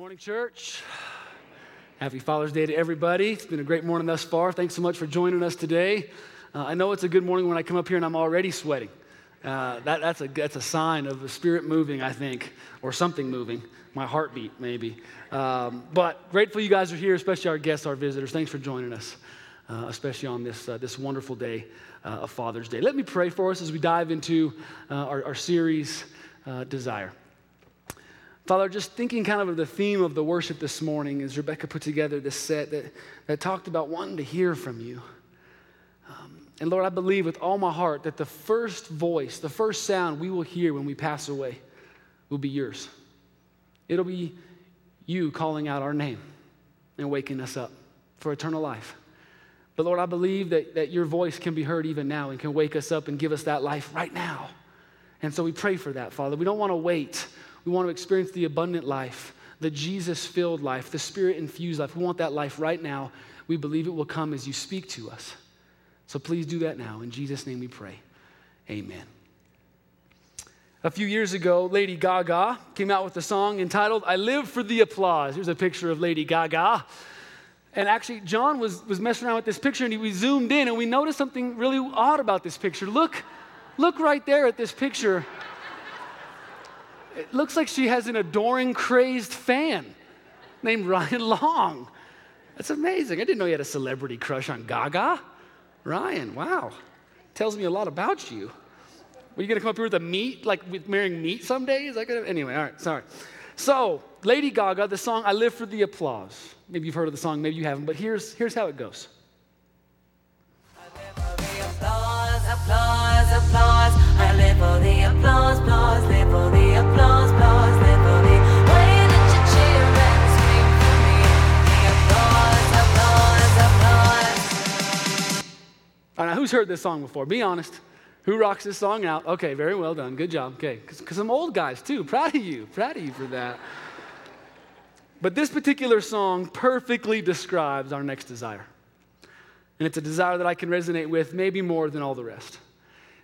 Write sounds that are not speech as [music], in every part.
morning, church. Happy Father's Day to everybody. It's been a great morning thus far. Thanks so much for joining us today. Uh, I know it's a good morning when I come up here and I'm already sweating. Uh, that, that's, a, that's a sign of the spirit moving, I think, or something moving. My heartbeat, maybe. Um, but grateful you guys are here, especially our guests, our visitors. Thanks for joining us, uh, especially on this, uh, this wonderful day uh, of Father's Day. Let me pray for us as we dive into uh, our, our, series, Desire. Father, just thinking kind of of the theme of the worship this morning as Rebecca put together this set that, that talked about wanting to hear from you. Um, and Lord, I believe with all my heart that the first voice, the first sound we will hear when we pass away will be yours. It'll be you calling out our name and waking us up for eternal life. But Lord, I believe that, that your voice can be heard even now and can wake us up and give us that life right now. And so we pray for that, Father. We don't want to wait we want to experience the abundant life, the Jesus filled life, the spirit infused life. We want that life right now. We believe it will come as you speak to us. So please do that now. In Jesus' name we pray. Amen. A few years ago, Lady Gaga came out with a song entitled, I Live for the Applause. Here's a picture of Lady Gaga. And actually, John was, was messing around with this picture and he, we zoomed in and we noticed something really odd about this picture. Look, look right there at this picture. It looks like she has an adoring, crazed fan named Ryan Long. That's amazing. I didn't know you had a celebrity crush on Gaga. Ryan, wow. Tells me a lot about you. Are you going to come up here with a meat, like with marrying meat someday? Is that going to, anyway, all right, sorry. So, Lady Gaga, the song I Live for the Applause. Maybe you've heard of the song, maybe you haven't, but here's, here's how it goes. Applause, applause. I live for the applause, applause, live for the applause, applause, live for the way that you cheer and for me. The applause, applause, applause. Who's heard this song before? Be honest. Who rocks this song out? Okay, very well done. Good job. Okay, because some old guys too. Proud of you. Proud of you for that. But this particular song perfectly describes our next desire. And it's a desire that I can resonate with maybe more than all the rest.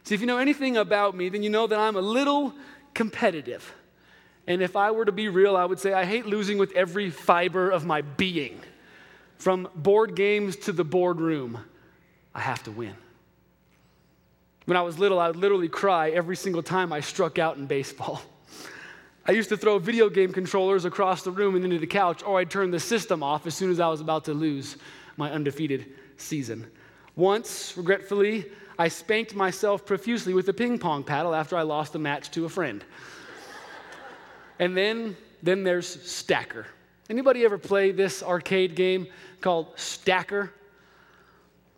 See, if you know anything about me, then you know that I'm a little competitive. And if I were to be real, I would say I hate losing with every fiber of my being. From board games to the boardroom, I have to win. When I was little, I would literally cry every single time I struck out in baseball. [laughs] I used to throw video game controllers across the room and into the couch, or I'd turn the system off as soon as I was about to lose my undefeated season. Once, regretfully, I spanked myself profusely with a ping pong paddle after I lost a match to a friend. and then, then there's Stacker. Anybody ever play this arcade game called Stacker?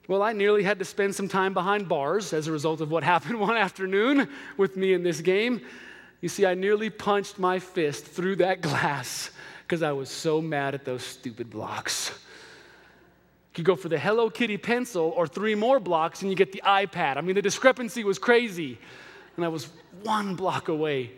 Well, I nearly had to spend some time behind bars as a result of what [laughs] happened one afternoon with me in this game. You see, I nearly punched my fist through that [laughs] glass because I was so mad at those stupid blocks. You go for the Hello Kitty pencil or three more blocks and you get the iPad. I mean, the discrepancy was crazy. And I was one block away,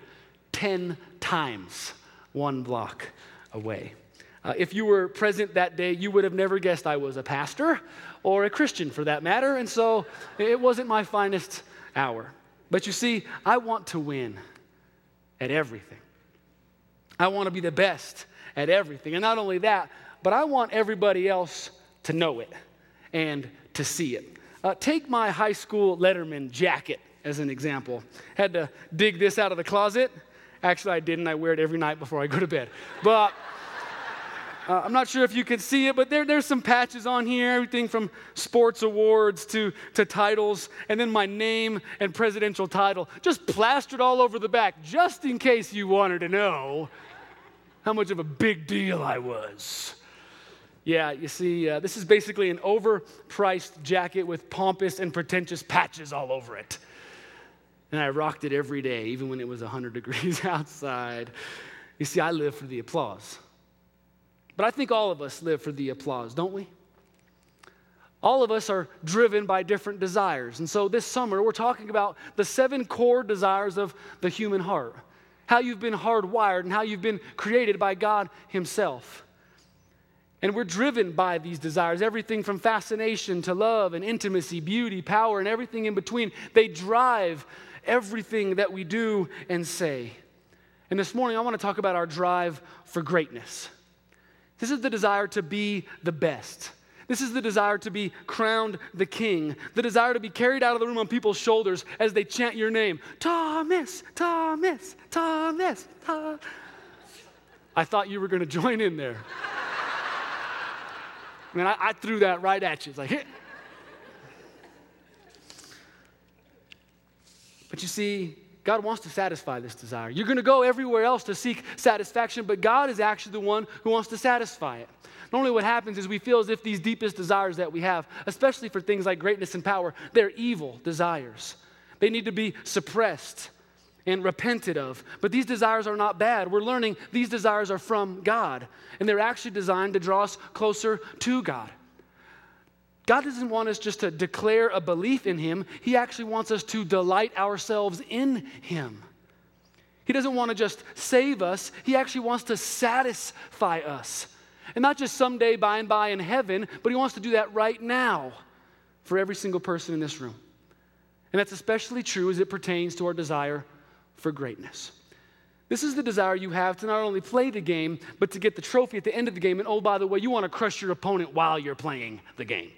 10 times one block away. Uh, if you were present that day, you would have never guessed I was a pastor or a Christian for that matter. And so it wasn't my finest hour. But you see, I want to win at everything. I want to be the best at everything. And not only that, but I want everybody else to know it and to see it. Uh, take my high school Letterman jacket as an example. Had to dig this out of the closet. Actually, I didn't. I wear it every night before I go to bed. But uh, I'm not sure if you can see it, but there, there's some patches on here, everything from sports awards to, to titles, and then my name and presidential title, just plastered all over the back, just in case you wanted to know how much of a big deal I was. Yeah, you see, uh, this is basically an overpriced jacket with pompous and pretentious patches all over it. And I rocked it every day, even when it was 100 [laughs] degrees outside. You see, I live for the applause. But I think all of us live for the applause, don't we? All of us are driven by different desires. And so this summer, we're talking about the seven core desires of the human heart how you've been hardwired and how you've been created by God Himself. And we're driven by these desires everything from fascination to love and intimacy, beauty, power, and everything in between. They drive everything that we do and say. And this morning, I want to talk about our drive for greatness. This is the desire to be the best. This is the desire to be crowned the king, the desire to be carried out of the room on people's shoulders as they chant your name Thomas, Thomas, Thomas, Thomas. I thought you were going [laughs] to join in there. Man, I, I, threw that right at you. It's like, Hit. [laughs] but you see, God wants to satisfy this desire. You're going to go everywhere else to seek satisfaction, but God is actually the one who wants to satisfy it. Normally, what happens is we feel as if these deepest desires that we have, especially for things like greatness and power, they're evil desires. They need to be suppressed and repented of. But these desires are not bad. We're learning these desires are from God, and they're actually designed to draw us closer to God. God doesn't want us just to declare a belief in Him, He actually wants us to delight ourselves in Him. He doesn't want to just save us, He actually wants to satisfy us. And not just someday by and by in heaven, but He wants to do that right now for every single person in this room. And that's especially true as it pertains to our desire for greatness. This is the desire you have to not only play the game, but to get the trophy at the end of the game. And oh, by the way, you want to crush your opponent while you're playing the game.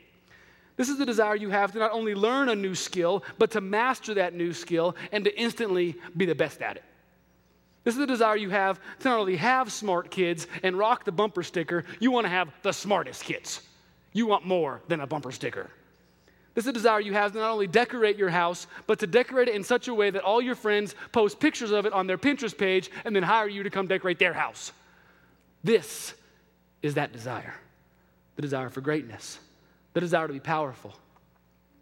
This is the desire you have to not only learn a new skill, but to master that new skill and to instantly be the best at it. This is the desire you have to not only have smart kids and rock the bumper sticker, you want to have the smartest kids. You want more than a bumper sticker. This is a desire you have to not only decorate your house, but to decorate it in such a way that all your friends post pictures of it on their Pinterest page and then hire you to come decorate their house. This is that desire the desire for greatness, the desire to be powerful,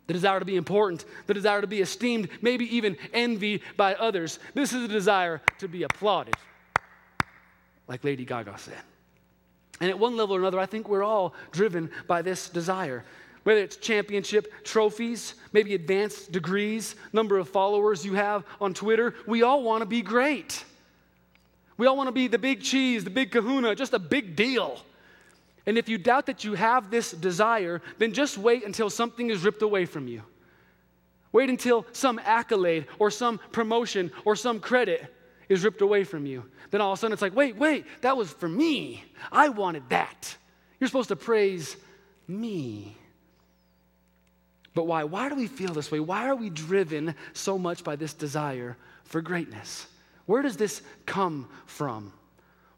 the desire to be important, the desire to be esteemed, maybe even envied by others. This is a desire to be applauded, like Lady Gaga said. And at one level or another, I think we're all driven by this desire. Whether it's championship trophies, maybe advanced degrees, number of followers you have on Twitter, we all want to be great. We all want to be the big cheese, the big kahuna, just a big deal. And if you doubt that you have this desire, then just wait until something is ripped away from you. Wait until some accolade or some promotion or some credit is ripped away from you. Then all of a sudden it's like, wait, wait, that was for me. I wanted that. You're supposed to praise me. But why? Why do we feel this way? Why are we driven so much by this desire for greatness? Where does this come from?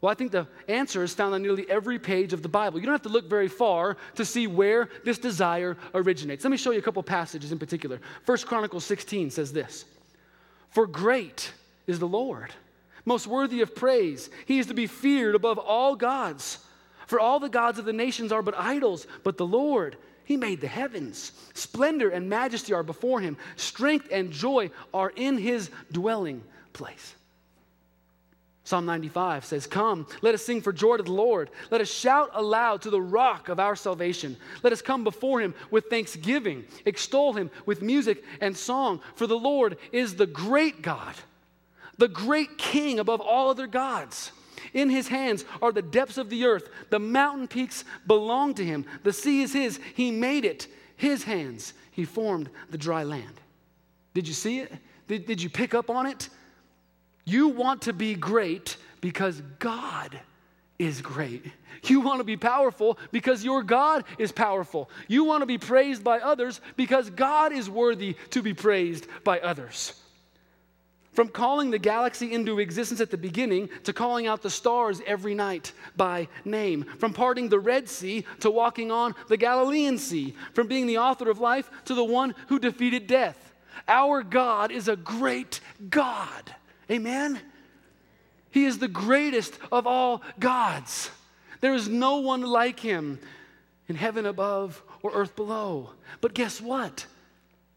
Well, I think the answer is found on nearly every page of the Bible. You don't have to look very far to see where this desire originates. Let me show you a couple passages in particular. First Chronicles 16 says this For great is the Lord, most worthy of praise. He is to be feared above all gods. For all the gods of the nations are but idols, but the Lord he made the heavens. Splendor and majesty are before him. Strength and joy are in his dwelling place. Psalm 95 says, Come, let us sing for joy to the Lord. Let us shout aloud to the rock of our salvation. Let us come before him with thanksgiving, extol him with music and song. For the Lord is the great God, the great King above all other gods. In his hands are the depths of the earth. The mountain peaks belong to him. The sea is his. He made it. His hands, he formed the dry land. Did you see it? Did, did you pick up on it? You want to be great because God is great. You want to be powerful because your God is powerful. You want to be praised by others because God is worthy to be praised by others. From calling the galaxy into existence at the beginning to calling out the stars every night by name. From parting the Red Sea to walking on the Galilean Sea. From being the author of life to the one who defeated death. Our God is a great God. Amen? He is the greatest of all gods. There is no one like him in heaven above or earth below. But guess what?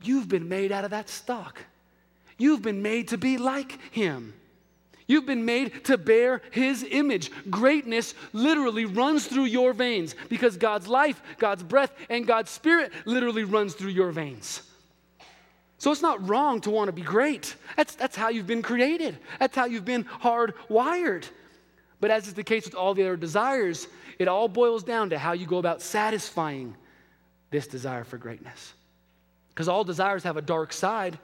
You've been made out of that stock. You've been made to be like him. You've been made to bear his image. Greatness literally runs through your veins because God's life, God's breath, and God's spirit literally runs through your veins. So it's not wrong to want to be great. That's, that's how you've been created, that's how you've been hardwired. But as is the case with all the other desires, it all boils down to how you go about satisfying this desire for greatness. Because all desires have a dark side.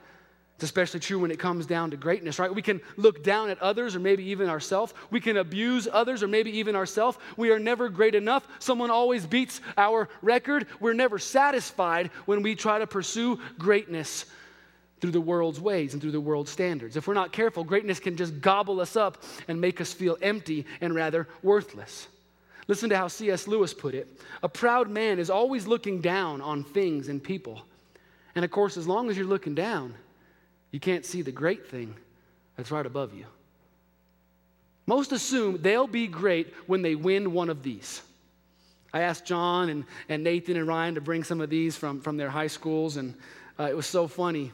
It's especially true when it comes down to greatness, right? We can look down at others or maybe even ourselves. We can abuse others or maybe even ourselves. We are never great enough. Someone always beats our record. We're never satisfied when we try to pursue greatness through the world's ways and through the world's standards. If we're not careful, greatness can just gobble us up and make us feel empty and rather worthless. Listen to how C.S. Lewis put it A proud man is always looking down on things and people. And of course, as long as you're looking down, you can't see the great thing that's right above you. Most assume they'll be great when they win one of these. I asked John and, and Nathan and Ryan to bring some of these from, from their high schools, and uh, it was so funny.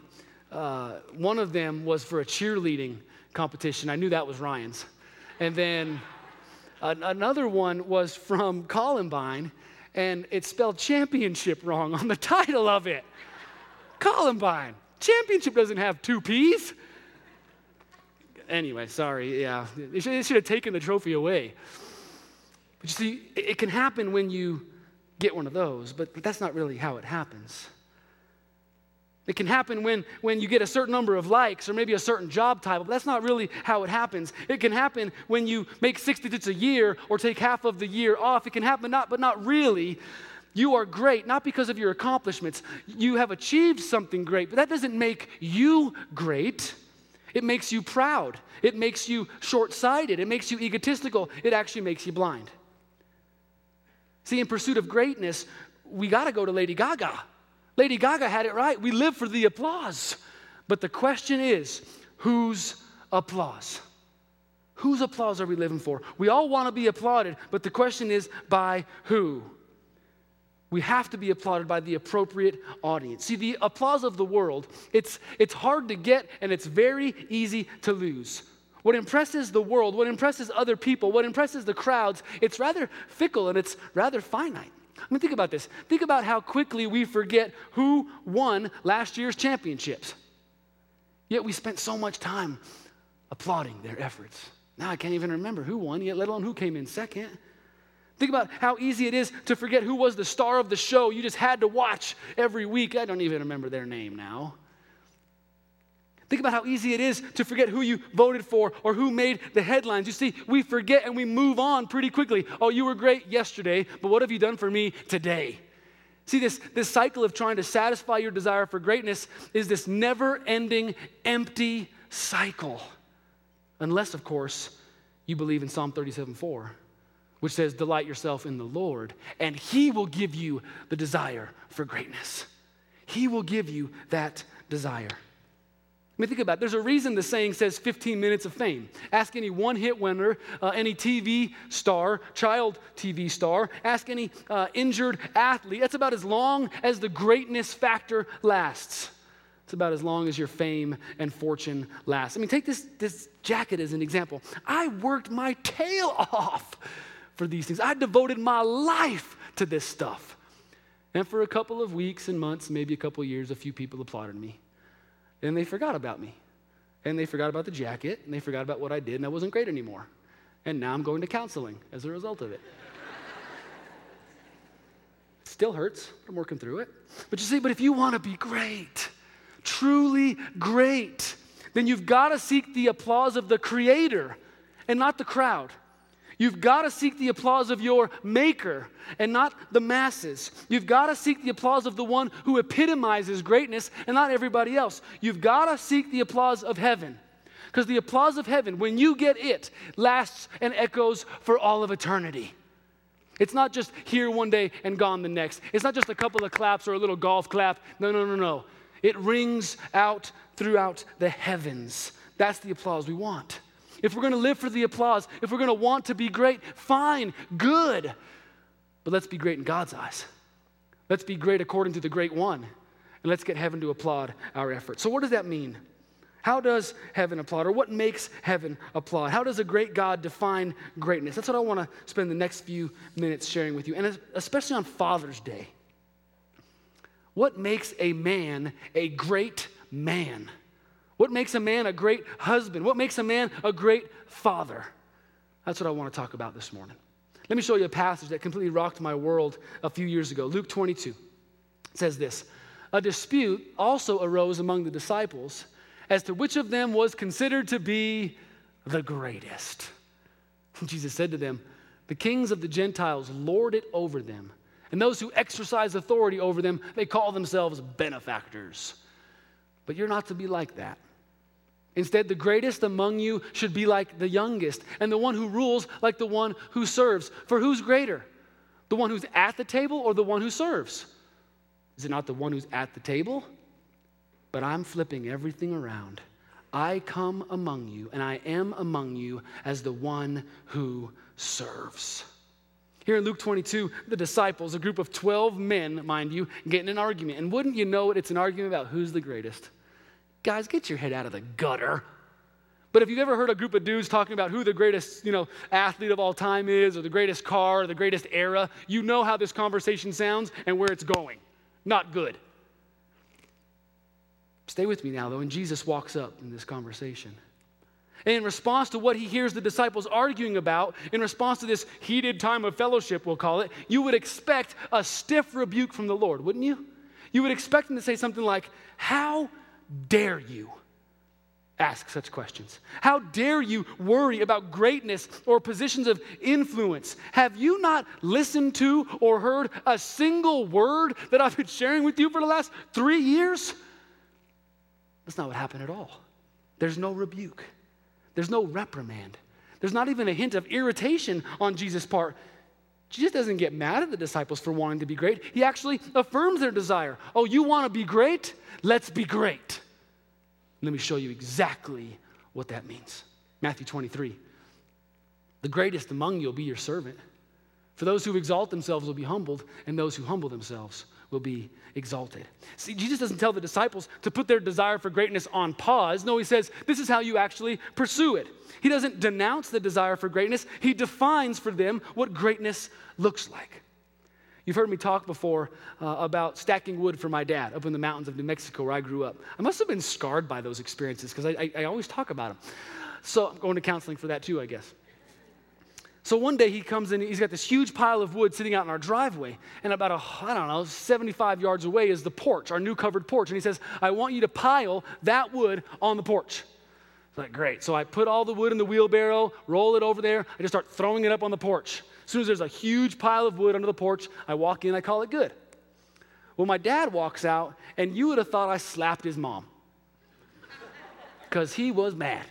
Uh, one of them was for a cheerleading competition. I knew that was Ryan's. And then another one was from Columbine, and it spelled championship wrong on the [laughs] title of it. Columbine. Championship doesn't have two P's. Anyway, sorry, yeah. They should, should have taken the trophy away. But you see, it, it can happen when you get one of those, but, but that's not really how it happens. It can happen when, when you get a certain number of likes or maybe a certain job title, but that's not really how it happens. It can happen when you make 60 digits a year or take half of the year off. It can happen, not, but not really. You are great, not because of your accomplishments. You have achieved something great, but that doesn't make you great. It makes you proud. It makes you short sighted. It makes you egotistical. It actually makes you blind. See, in pursuit of greatness, we got to go to Lady Gaga. Lady Gaga had it right. We live for the applause. But the question is whose applause? Whose applause are we living for? We all want to be applauded, but the question is by who? We have to be applauded by the appropriate audience. See, the applause of the world, it's, it's hard to get and it's very easy to lose. What impresses the world, what impresses other people, what impresses the crowds, it's rather fickle and it's rather finite. I mean, think about this. Think about how quickly we forget who won last year's championships. Yet we spent so much time applauding their efforts. Now I can't even remember who won, yet let alone who came in second. Think about how easy it is to forget who was the star of the show you just had to watch every week. I don't even remember their name now. Think about how easy it is to forget who you voted for or who made the headlines. You see, we forget and we move on pretty quickly. Oh, you were great yesterday, but what have you done for me today? See, this, this cycle of trying to satisfy your desire for greatness is this never ending, empty cycle. Unless, of course, you believe in Psalm 37 4 which says, Delight yourself in the Lord, and He will give you the desire for greatness. He will give you that desire. I mean, think about it. There's a reason the saying says 15 minutes of fame. Ask any one hit winner, uh, any TV star, child TV star, ask any uh, injured athlete. That's about as long as the greatness factor lasts. It's about as long as your fame and fortune lasts. I mean, take this, this jacket as an example. I worked my tail [laughs] off for these things. I devoted my life to this stuff. And for a couple of weeks and months, maybe a couple of years, a few people applauded me. And they forgot about me. And they forgot about the jacket, and they forgot about what I did, and I wasn't great anymore. And now I'm going to counseling as a result of it. [laughs] Still hurts. I'm working through it. But you see, but if you want to be great, truly great, then you've got to seek the applause of the Creator and not the crowd. You've got to seek the applause of your maker and not the masses. You've got to seek the applause of the one who epitomizes greatness and not everybody else. You've got to seek the applause of heaven. Because the applause of heaven, when you get it, lasts and echoes for all of eternity. It's not just here one day and gone the next. It's not just a couple of claps or a little golf clap. No, no, no, no. It rings out throughout the heavens. That's the applause we want. If we're going to live for the applause, if we're going to want to be great, fine, good. But let's be great in God's eyes. Let's be great according to the great one. And let's get heaven to applaud our efforts. So, what does that mean? How does heaven applaud, or what makes heaven applaud? How does a great God define greatness? That's what I want to spend the next few minutes sharing with you, and especially on Father's Day. What makes a man a great man? What makes a man a great husband? What makes a man a great father? That's what I want to talk about this morning. Let me show you a passage that completely rocked my world a few years ago. Luke 22 says this A dispute also arose among the disciples, as to which of them was considered to be the greatest. Jesus said to them, The kings of the Gentiles lord it over them, and those who exercise authority over them, they call themselves benefactors. But you're not to be like that. Instead, the greatest among you should be like the youngest, and the one who rules like the one who serves. For who's greater? The one who's at the table or the one who serves? Is it not the one who's at the table? But I'm flipping everything around. I come among you, and I am among you as the one who serves. Here in Luke 22, the disciples, a group of 12 men, mind you, get in an argument. And wouldn't you know it, it's an argument about who's the greatest. Guys, get your head out of the gutter. But if you've ever heard a group of dudes talking about who the greatest, you know, athlete of all time is, or the greatest car, or the greatest era, you know how this conversation sounds and where it's going. Not good. Stay with me now, though, and Jesus walks up in this conversation. And in response to what he hears the disciples arguing about, in response to this heated time of fellowship, we'll call it, you would expect a stiff rebuke from the Lord, wouldn't you? You would expect him to say something like, How dare you ask such questions? How dare you worry about greatness or positions of influence? Have you not listened to or heard a single word that I've been sharing with you for the last three years? That's not what happened at all. There's no rebuke, there's no reprimand, there's not even a hint of irritation on Jesus' part. Jesus doesn't get mad at the disciples for wanting to be great. He actually affirms their desire. Oh, you want to be great? Let's be great. Let me show you exactly what that means. Matthew 23. The greatest among you will be your servant. For those who exalt themselves will be humbled, and those who humble themselves will be exalted. See, Jesus doesn't tell the disciples to put their desire for greatness on pause. No, he says, this is how you actually pursue it. He doesn't denounce the desire for greatness, he defines for them what greatness looks like. You've heard me talk before uh, about stacking wood for my dad up in the mountains of New Mexico where I grew up. I must have been scarred by those experiences because I, I, I always talk about them. So I'm going to counseling for that too, I guess. So one day he comes in, he's got this huge pile of wood sitting out in our driveway, and about, a, I don't know, 75 yards away is the porch, our new covered porch. And he says, I want you to pile that wood on the porch. It's like, great. So I put all the wood in the wheelbarrow, roll it over there, I just start throwing it up on the porch. As soon as there's a huge pile of wood under the porch, I walk in, I call it good. Well, my dad walks out, and you would have thought I slapped his mom because he was mad.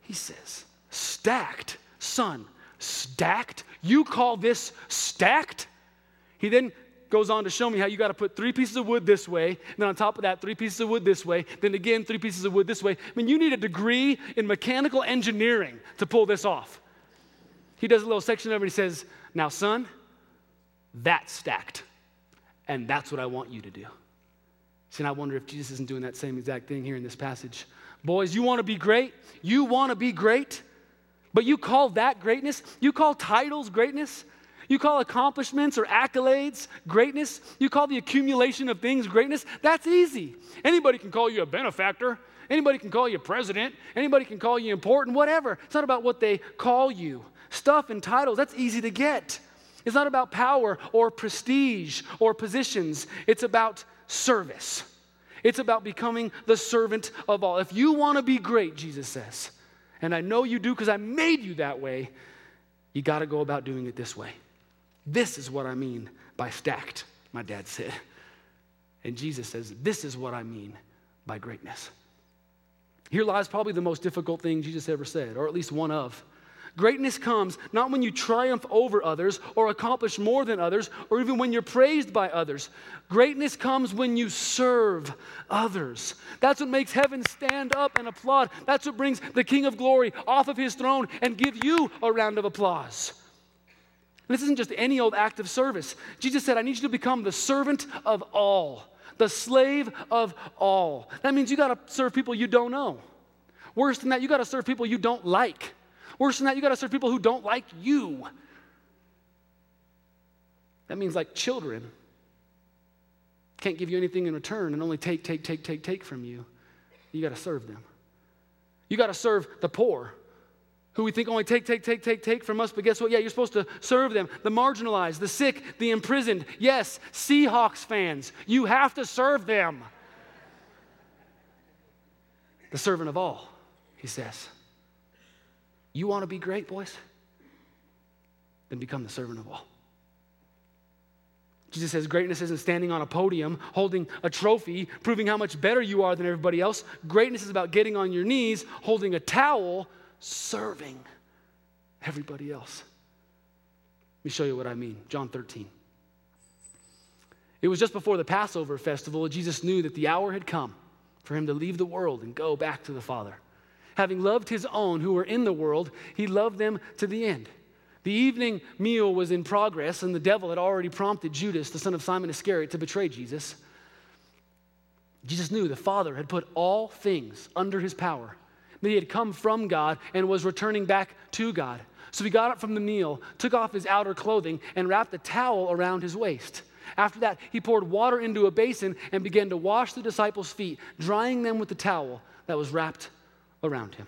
He says, Stacked, son, stacked? You call this stacked? He then goes on to show me how you got to put three pieces of wood this way, and then on top of that, three pieces of wood this way, then again, three pieces of wood this way. I mean, you need a degree in mechanical engineering to pull this off. He does a little section of it, he says, Now, son, that's stacked, and that's what I want you to do. See, and I wonder if Jesus isn't doing that same exact thing here in this passage. Boys, you want to be great? You want to be great? But you call that greatness? You call titles greatness? You call accomplishments or accolades greatness? You call the accumulation of things greatness? That's easy. Anybody can call you a benefactor. Anybody can call you president. Anybody can call you important, whatever. It's not about what they call you. Stuff and titles, that's easy to get. It's not about power or prestige or positions, it's about service. It's about becoming the servant of all. If you want to be great, Jesus says, and I know you do because I made you that way, you got to go about doing it this way. This is what I mean by stacked, my dad said. And Jesus says, This is what I mean by greatness. Here lies probably the most difficult thing Jesus ever said, or at least one of. Greatness comes not when you triumph over others or accomplish more than others or even when you're praised by others. Greatness comes when you serve others. That's what makes heaven stand up and applaud. That's what brings the King of Glory off of his throne and give you a round of applause. And this isn't just any old act of service. Jesus said, I need you to become the servant of all, the slave of all. That means you got to serve people you don't know. Worse than that, you got to serve people you don't like. Worse than that, you got to serve people who don't like you. That means like children can't give you anything in return and only take, take, take, take, take from you. You got to serve them. You got to serve the poor who we think only take, take, take, take, take from us, but guess what? Yeah, you're supposed to serve them. The marginalized, the sick, the imprisoned. Yes, Seahawks fans, you have to serve them. the servant of all, he says. You want to be great, boys? Then become the servant of all. Jesus says greatness isn't standing on a podium holding a trophy, proving how much better you are than everybody else. Greatness is about getting on your knees, holding a towel, serving everybody else. Let me show you what I mean. John 13. It was just before the Passover festival, Jesus knew that the hour had come for him to leave the world and go back to the Father. Having loved his own who were in the world, he loved them to the end. The evening meal was in progress, and the devil had already prompted Judas, the son of Simon Iscariot, to betray Jesus. Jesus knew the Father had put all things under his power, that he had come from God and was returning back to God. So he got up from the meal, took off his outer clothing, and wrapped a towel around his waist. After that, he poured water into a basin and began to wash the disciples' feet, drying them with the towel that was wrapped around him.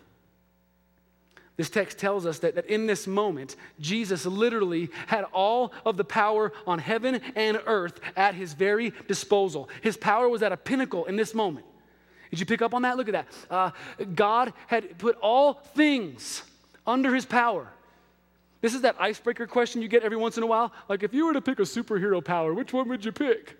This text tells us that, that in this moment, Jesus literally had all of the power on heaven and earth at his very disposal. His power was at a pinnacle in this moment. Did you pick up on that? Look at that. Uh, God had put all things under his power. This is that icebreaker question you get every once in a while. Like, if you were to pick a superhero power, which one would you pick?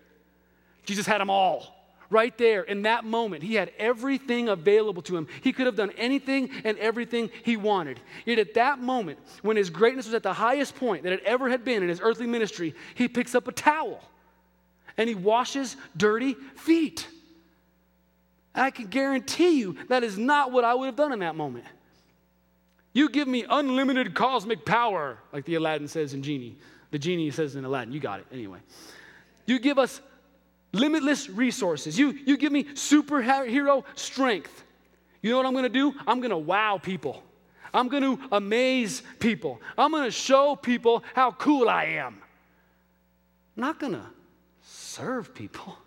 Jesus had them all right there in that moment, he had everything available to him. He could have done anything and everything he wanted. Yet at that moment, when his greatness was at the highest point that it ever had been in his earthly ministry, he picks up a towel and he washes dirty feet. I can guarantee you that is not what I would have done in that moment. You give me unlimited cosmic power, like the Aladdin says in Genie. The genie says in Aladdin, you got it anyway. You give us limitless resources. You, you give me superhero strength. You know what I'm going to do? I'm going to wow people. I'm going to amaze people. I'm going to show people how cool I am. I'm not going to serve people.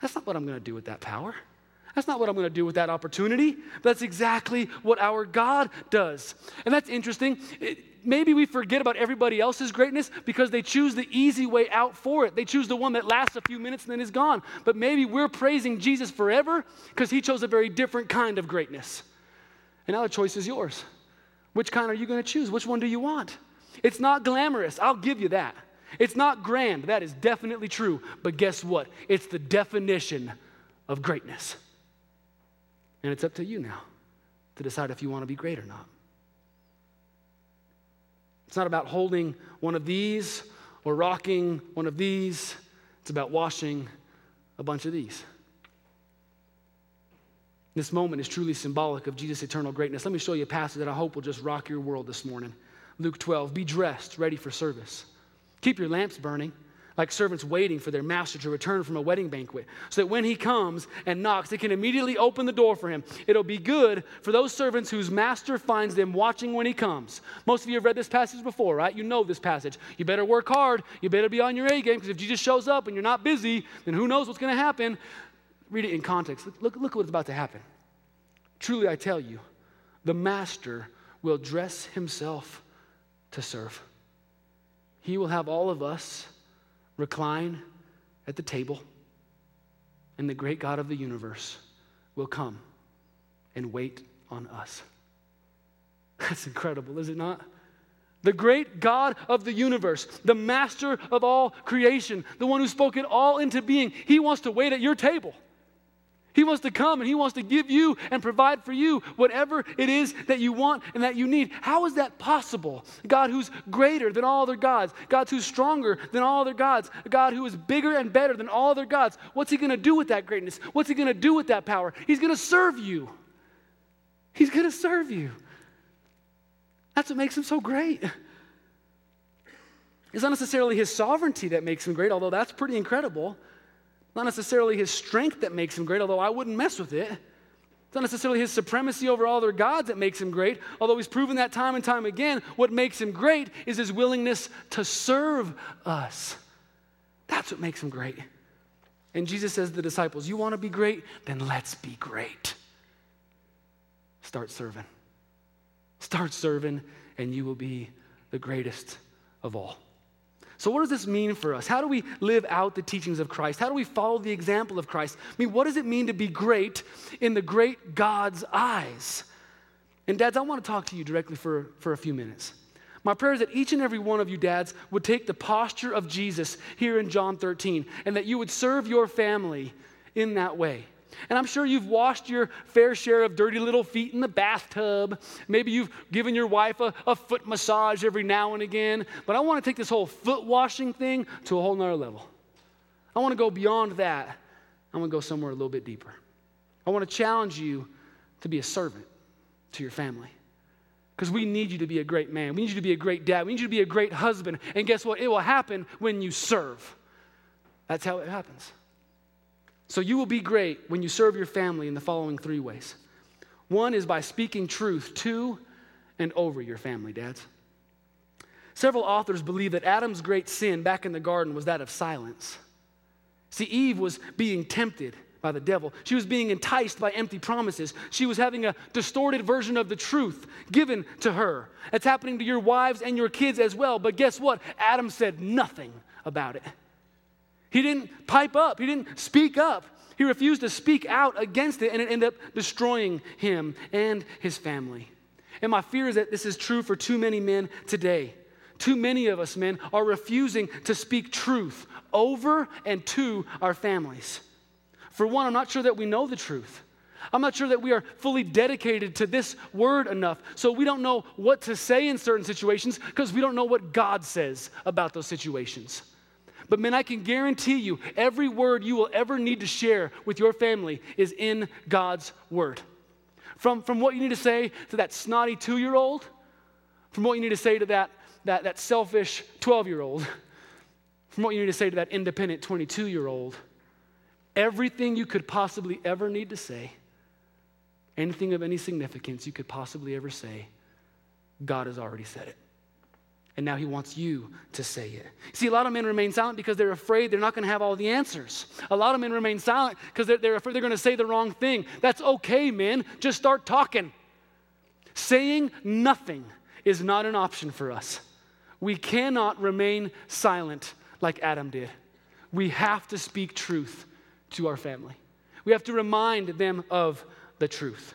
That's not what I'm going to do with that power. That's not what I'm going to do with that opportunity. That's exactly what our God does. And that's interesting. It, maybe we forget about everybody else's greatness because they choose the easy way out for it. They choose the one that lasts a few minutes and then is gone. But maybe we're praising Jesus forever because he chose a very different kind of greatness. And now the choice is yours. Which kind are you going to choose? Which one do you want? It's not glamorous, I'll give you that. It's not grand, that is definitely true. But guess what? It's the definition of greatness. And it's up to you now to decide if you want to be great or not. It's not about holding one of these or rocking one of these. It's about washing a bunch of these. This moment is truly symbolic of Jesus' eternal greatness. Let me show you a passage that I hope will just rock your world this morning. Luke 12 Be dressed, ready for service. Keep your lamps burning like servants waiting for their master to return from a wedding banquet, so that when he comes and knocks, they can immediately open the door for him. It'll be good for those servants whose master finds them watching when he comes. Most of you have read this passage before, right? You know this passage. You better work hard. You better be on your A game, because if Jesus shows up and you're not busy, then who knows what's going to happen? Read it in context. Look, look, look what's about to happen. Truly, I tell you, the master will dress himself to serve. He will have all of us recline at the table, and the great God of the universe will come and wait on us. That's incredible, is it not? The great God of the universe, the master of all creation, the one who spoke it all into being, he wants to wait at your table. He wants to come and He wants to give you and provide for you whatever it is that you want and that you need. How is that possible? God who's greater than all other gods, God who's stronger than all other gods, God who is bigger and better than all other gods. What's He going to do with that greatness? What's He going to do with that power? He's going to serve you. He's going to serve you. That's what makes Him so great. It's not necessarily His sovereignty that makes Him great, although that's pretty incredible. Not necessarily his strength that makes him great, although I wouldn't mess with it. It's not necessarily his supremacy over all other gods that makes him great, although he's proven that time and time again. What makes him great is his willingness to serve us. That's what makes him great. And Jesus says to the disciples, You want to be great? Then let's be great. Start serving. Start serving, and you will be the greatest of all. So, what does this mean for us? How do we live out the teachings of Christ? How do we follow the example of Christ? I mean, what does it mean to be great in the great God's eyes? And, dads, I want to talk to you directly for, for a few minutes. My prayer is that each and every one of you, dads, would take the posture of Jesus here in John 13 and that you would serve your family in that way. And I'm sure you've washed your fair share of dirty little feet in the bathtub. Maybe you've given your wife a, a foot massage every now and again. But I want to take this whole foot washing thing to a whole nother level. I want to go beyond that. I want to go somewhere a little bit deeper. I want to challenge you to be a servant to your family. Because we need you to be a great man. We need you to be a great dad. We need you to be a great husband. And guess what? It will happen when you serve. That's how it happens. So you will be great when you serve your family in the following three ways. One is by speaking truth to and over your family, dads. Several authors believe that Adam's great sin back in the garden was that of silence. See, Eve was being tempted by the devil. She was being enticed by empty promises. She was having a distorted version of the truth given to her. It's happening to your wives and your kids as well. But guess what? Adam said nothing about it. He didn't pipe up, he didn't speak up. He refused to speak out against it, and it ended up destroying him and his family. And my fear is that this is true for too many men today. Too many of us men are refusing to speak truth over and to our families. For one, I'm not sure that we know the truth. I'm not sure that we are fully dedicated to this word enough. So we don't know what to say in certain situations because we don't know what God says about those situations. But man, I can guarantee you, every word you will ever need to share with your family is in God's word. From, from what you need to say to that snotty two year old, from what you need to say to that, that, that selfish 12 year old, from what you need to say to that independent 22 year old, everything you could possibly ever need to say, anything of any significance you could possibly ever say, God has already said it. And now he wants you to say it. See, a lot of men remain silent because they're afraid they're not going to have all the answers. A lot of men remain silent because they're, they're afraid they're going to say the wrong thing. That's okay, men. Just start talking. Saying nothing is not an option for us. We cannot remain silent like Adam did. We have to speak truth to our family. We have to remind them of the truth.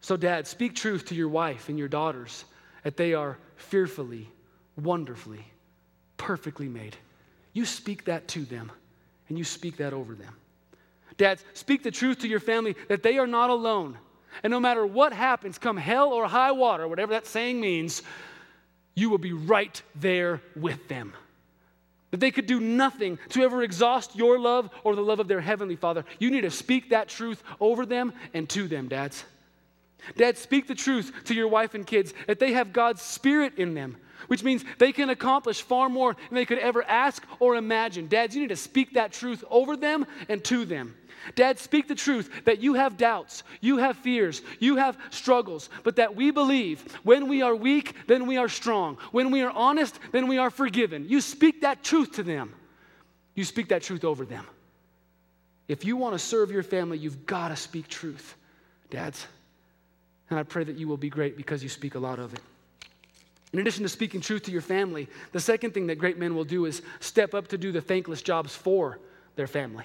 So, dad, speak truth to your wife and your daughters that they are fearfully, wonderfully, perfectly made. You speak that to them and you speak that over them. Dads, speak the truth to your family that they are not alone. And no matter what happens, come hell or high water, whatever that saying means, you will be right there with them. That they could do nothing to ever exhaust your love or the love of their heavenly Father. You need to speak that truth over them and to them, dads. Dad, speak the truth to your wife and kids that they have God's Spirit in them, which means they can accomplish far more than they could ever ask or imagine. Dads, you need to speak that truth over them and to them. Dad, speak the truth that you have doubts, you have fears, you have struggles, but that we believe when we are weak, then we are strong. When we are honest, then we are forgiven. You speak that truth to them. You speak that truth over them. If you want to serve your family, you've got to speak truth. Dads, and I pray that you will be great because you speak a lot of it. In addition to speaking truth to your family, the second thing that great men will do is step up to do the thankless jobs for their family.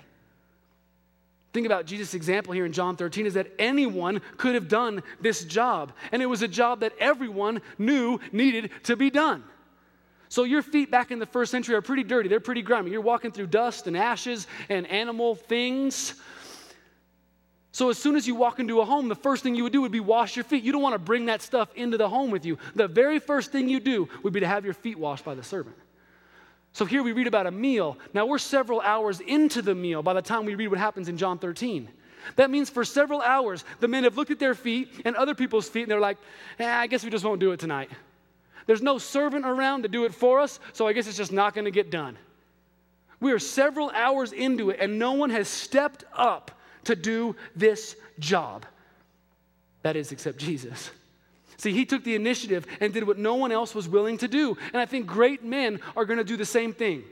Think about Jesus' example here in John 13 is that anyone could have done this job, and it was a job that everyone knew needed to be done. So, your feet back in the first century are pretty dirty, they're pretty grimy. You're walking through dust and ashes and animal things. So, as soon as you walk into a home, the first thing you would do would be wash your feet. You don't want to bring that stuff into the home with you. The very first thing you do would be to have your feet washed by the servant. So, here we read about a meal. Now, we're several hours into the meal by the time we read what happens in John 13. That means for several hours, the men have looked at their feet and other people's feet, and they're like, eh, I guess we just won't do it tonight. There's no servant around to do it for us, so I guess it's just not going to get done. We are several hours into it, and no one has stepped up to do this job. That is, except Jesus. See, he took the initiative and did what no one else was willing to do. And I think great men are going to do the same thing.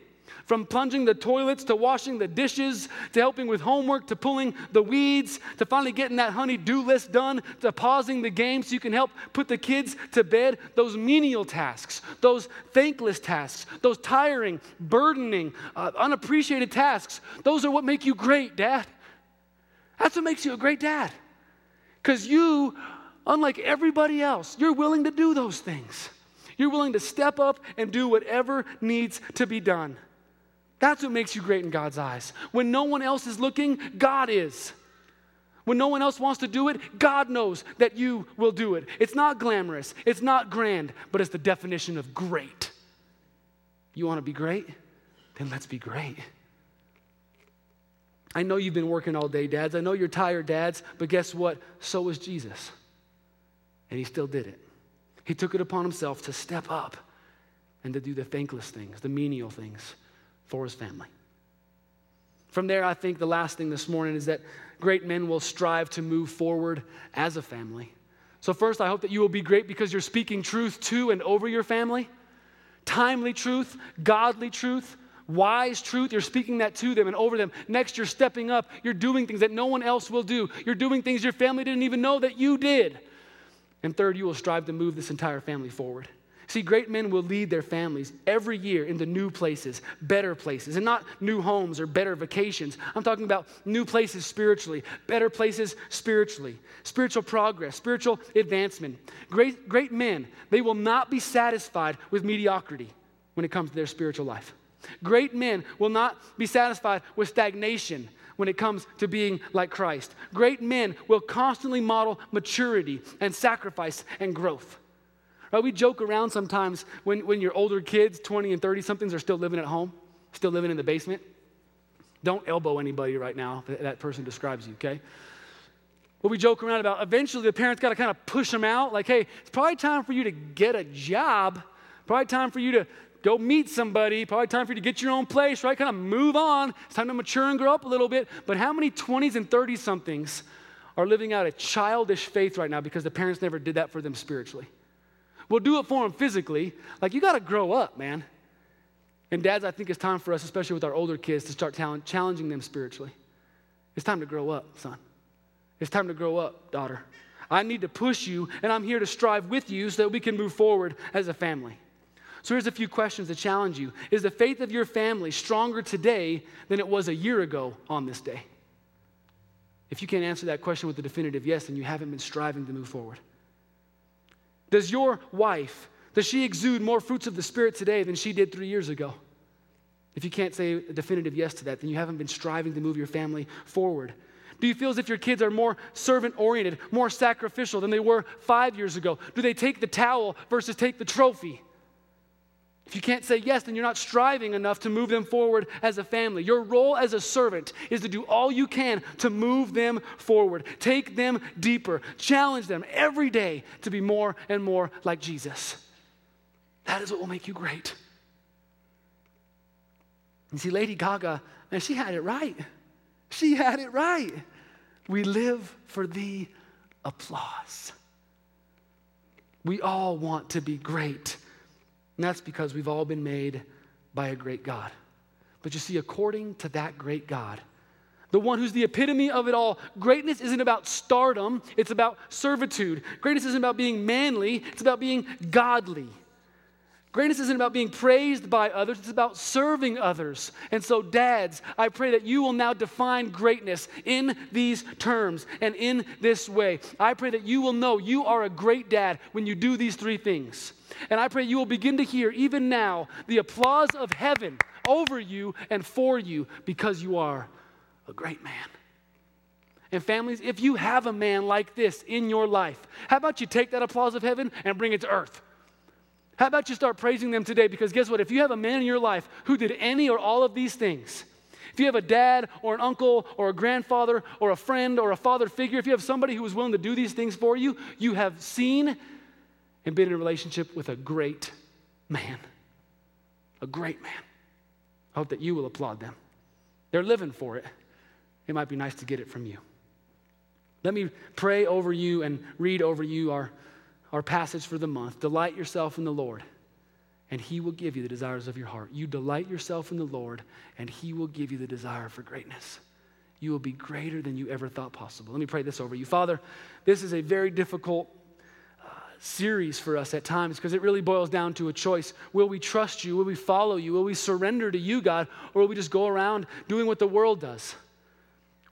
From plunging the toilets to washing the dishes to helping with homework to pulling the weeds to finally getting that honey do list done to pausing the game so you can help put the kids to bed, those menial tasks, those thankless tasks, those tiring, burdening, uh, unappreciated tasks, those are what make you great, Dad. That's what makes you a great dad. Because you, unlike everybody else, you're willing to do those things. You're willing to step up and do whatever needs to be done. That's what makes you great in God's eyes. When no one else is looking, God is. When no one else wants to do it, God knows that you will do it. It's not glamorous, it's not grand, but it's the definition of great. You want to be great? Then let's be great. I know you've been working all day, dads. I know you're tired, dads, but guess what? So was Jesus. And he still did it. He took it upon himself to step up and to do the thankless things, the menial things for his family. From there, I think the last thing this morning is that great men will strive to move forward as a family. So, first, I hope that you will be great because you're speaking truth to and over your family timely truth, godly truth, wise truth. You're speaking that to them and over them. Next, you're stepping up. You're doing things that no one else will do. You're doing things your family didn't even know that you did. And third, you will strive to move this entire family forward. See, great men will lead their families every year into new places, better places, and not new homes or better vacations. I'm talking about new places spiritually, better places spiritually, spiritual progress, spiritual advancement. Great, great men, they will not be satisfied with mediocrity when it comes to their spiritual life. Great men will not be satisfied with stagnation when it comes to being like Christ. Great men will constantly model maturity and sacrifice and growth. Right? We joke around sometimes when, when your older kids, 20 and 30 somethings, are still living at home, still living in the basement. Don't elbow anybody right now that, that person describes you, okay? What we joke around about, eventually the parents got to kind of push them out, like, hey, it's probably time for you to get a job. Probably time for you to go meet somebody. Probably time for you to get your own place, right? Kind of move on. It's time to mature and grow up a little bit. But how many 20s and 30 somethings are living out a childish faith right now because the parents never did that for them spiritually? We'll do it for them physically. Like, you got to grow up, man. And dads, I think it's time for us, especially with our older kids, to start challenging them spiritually. It's time to grow up, son. It's time to grow up, daughter. I need to push you, and I'm here to strive with you so that we can move forward as a family. So here's a few questions to challenge you. Is the faith of your family stronger today than it was a year ago on this day? If you can't answer that question with a definitive yes, then you haven't been striving to move forward. Does your wife, does she exude more fruits of the Spirit today than she did three years ago? If you can't say a definitive yes to that, then you haven't been striving to move your family forward. Do you feel as if your kids are more servant oriented, more sacrificial than they were five years ago? Do they take the towel versus take the trophy? If you can't say yes, then you're not striving enough to move them forward as a family. Your role as a servant is to do all you can to move them forward, take them deeper, challenge them every day to be more and more like Jesus. That is what will make you great. You see, Lady Gaga, and she had it right. She had it right. We live for the applause. We all want to be great. And that's because we've all been made by a great God. But you see, according to that great God, the one who's the epitome of it all, greatness isn't about stardom, it's about servitude. Greatness isn't about being manly, it's about being godly. Greatness isn't about being praised by others, it's about serving others. And so, dads, I pray that you will now define greatness in these terms and in this way. I pray that you will know you are a great dad when you do these three things. And I pray you will begin to hear, even now, the applause of heaven over you and for you because you are a great man. And families, if you have a man like this in your life, how about you take that applause of heaven and bring it to earth? How about you start praising them today? Because guess what? If you have a man in your life who did any or all of these things, if you have a dad or an uncle or a grandfather or a friend or a father figure, if you have somebody who is willing to do these things for you, you have seen and been in a relationship with a great man. A great man. I hope that you will applaud them. They're living for it. It might be nice to get it from you. Let me pray over you and read over you our, our passage for the month. Delight yourself in the Lord, and He will give you the desires of your heart. You delight yourself in the Lord, and He will give you the desire for greatness. You will be greater than you ever thought possible. Let me pray this over you. Father, this is a very difficult uh, series for us at times because it really boils down to a choice. Will we trust you? Will we follow you? Will we surrender to you, God? Or will we just go around doing what the world does?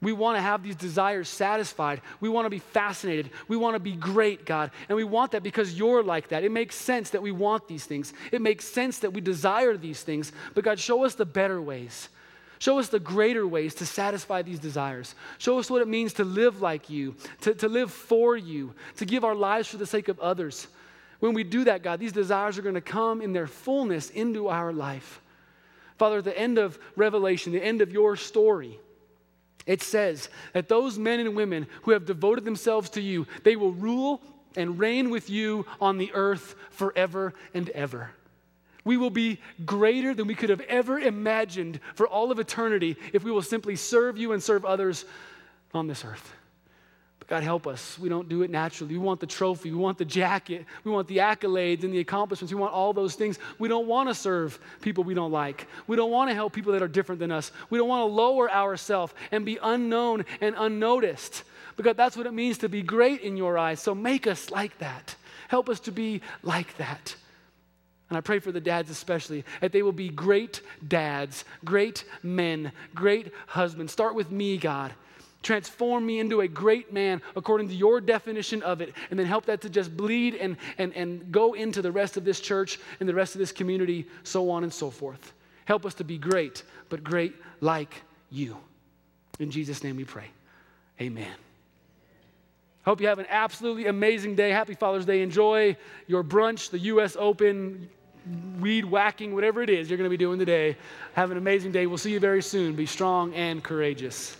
We want to have these desires satisfied. We want to be fascinated. We want to be great, God. And we want that because you're like that. It makes sense that we want these things. It makes sense that we desire these things. But God, show us the better ways. Show us the greater ways to satisfy these desires. Show us what it means to live like you, to, to live for you, to give our lives for the sake of others. When we do that, God, these desires are going to come in their fullness into our life. Father, at the end of Revelation, the end of your story, it says that those men and women who have devoted themselves to you, they will rule and reign with you on the earth forever and ever. We will be greater than we could have ever imagined for all of eternity if we will simply serve you and serve others on this earth. God, help us. We don't do it naturally. We want the trophy. We want the jacket. We want the accolades and the accomplishments. We want all those things. We don't want to serve people we don't like. We don't want to help people that are different than us. We don't want to lower ourselves and be unknown and unnoticed because that's what it means to be great in your eyes. So make us like that. Help us to be like that. And I pray for the dads especially, that they will be great dads, great men, great husbands. Start with me, God. Transform me into a great man according to your definition of it, and then help that to just bleed and, and, and go into the rest of this church and the rest of this community, so on and so forth. Help us to be great, but great like you. In Jesus' name we pray. Amen. Hope you have an absolutely amazing day. Happy Father's Day. Enjoy your brunch, the U.S. Open, weed whacking, whatever it is you're going to be doing today. Have an amazing day. We'll see you very soon. Be strong and courageous.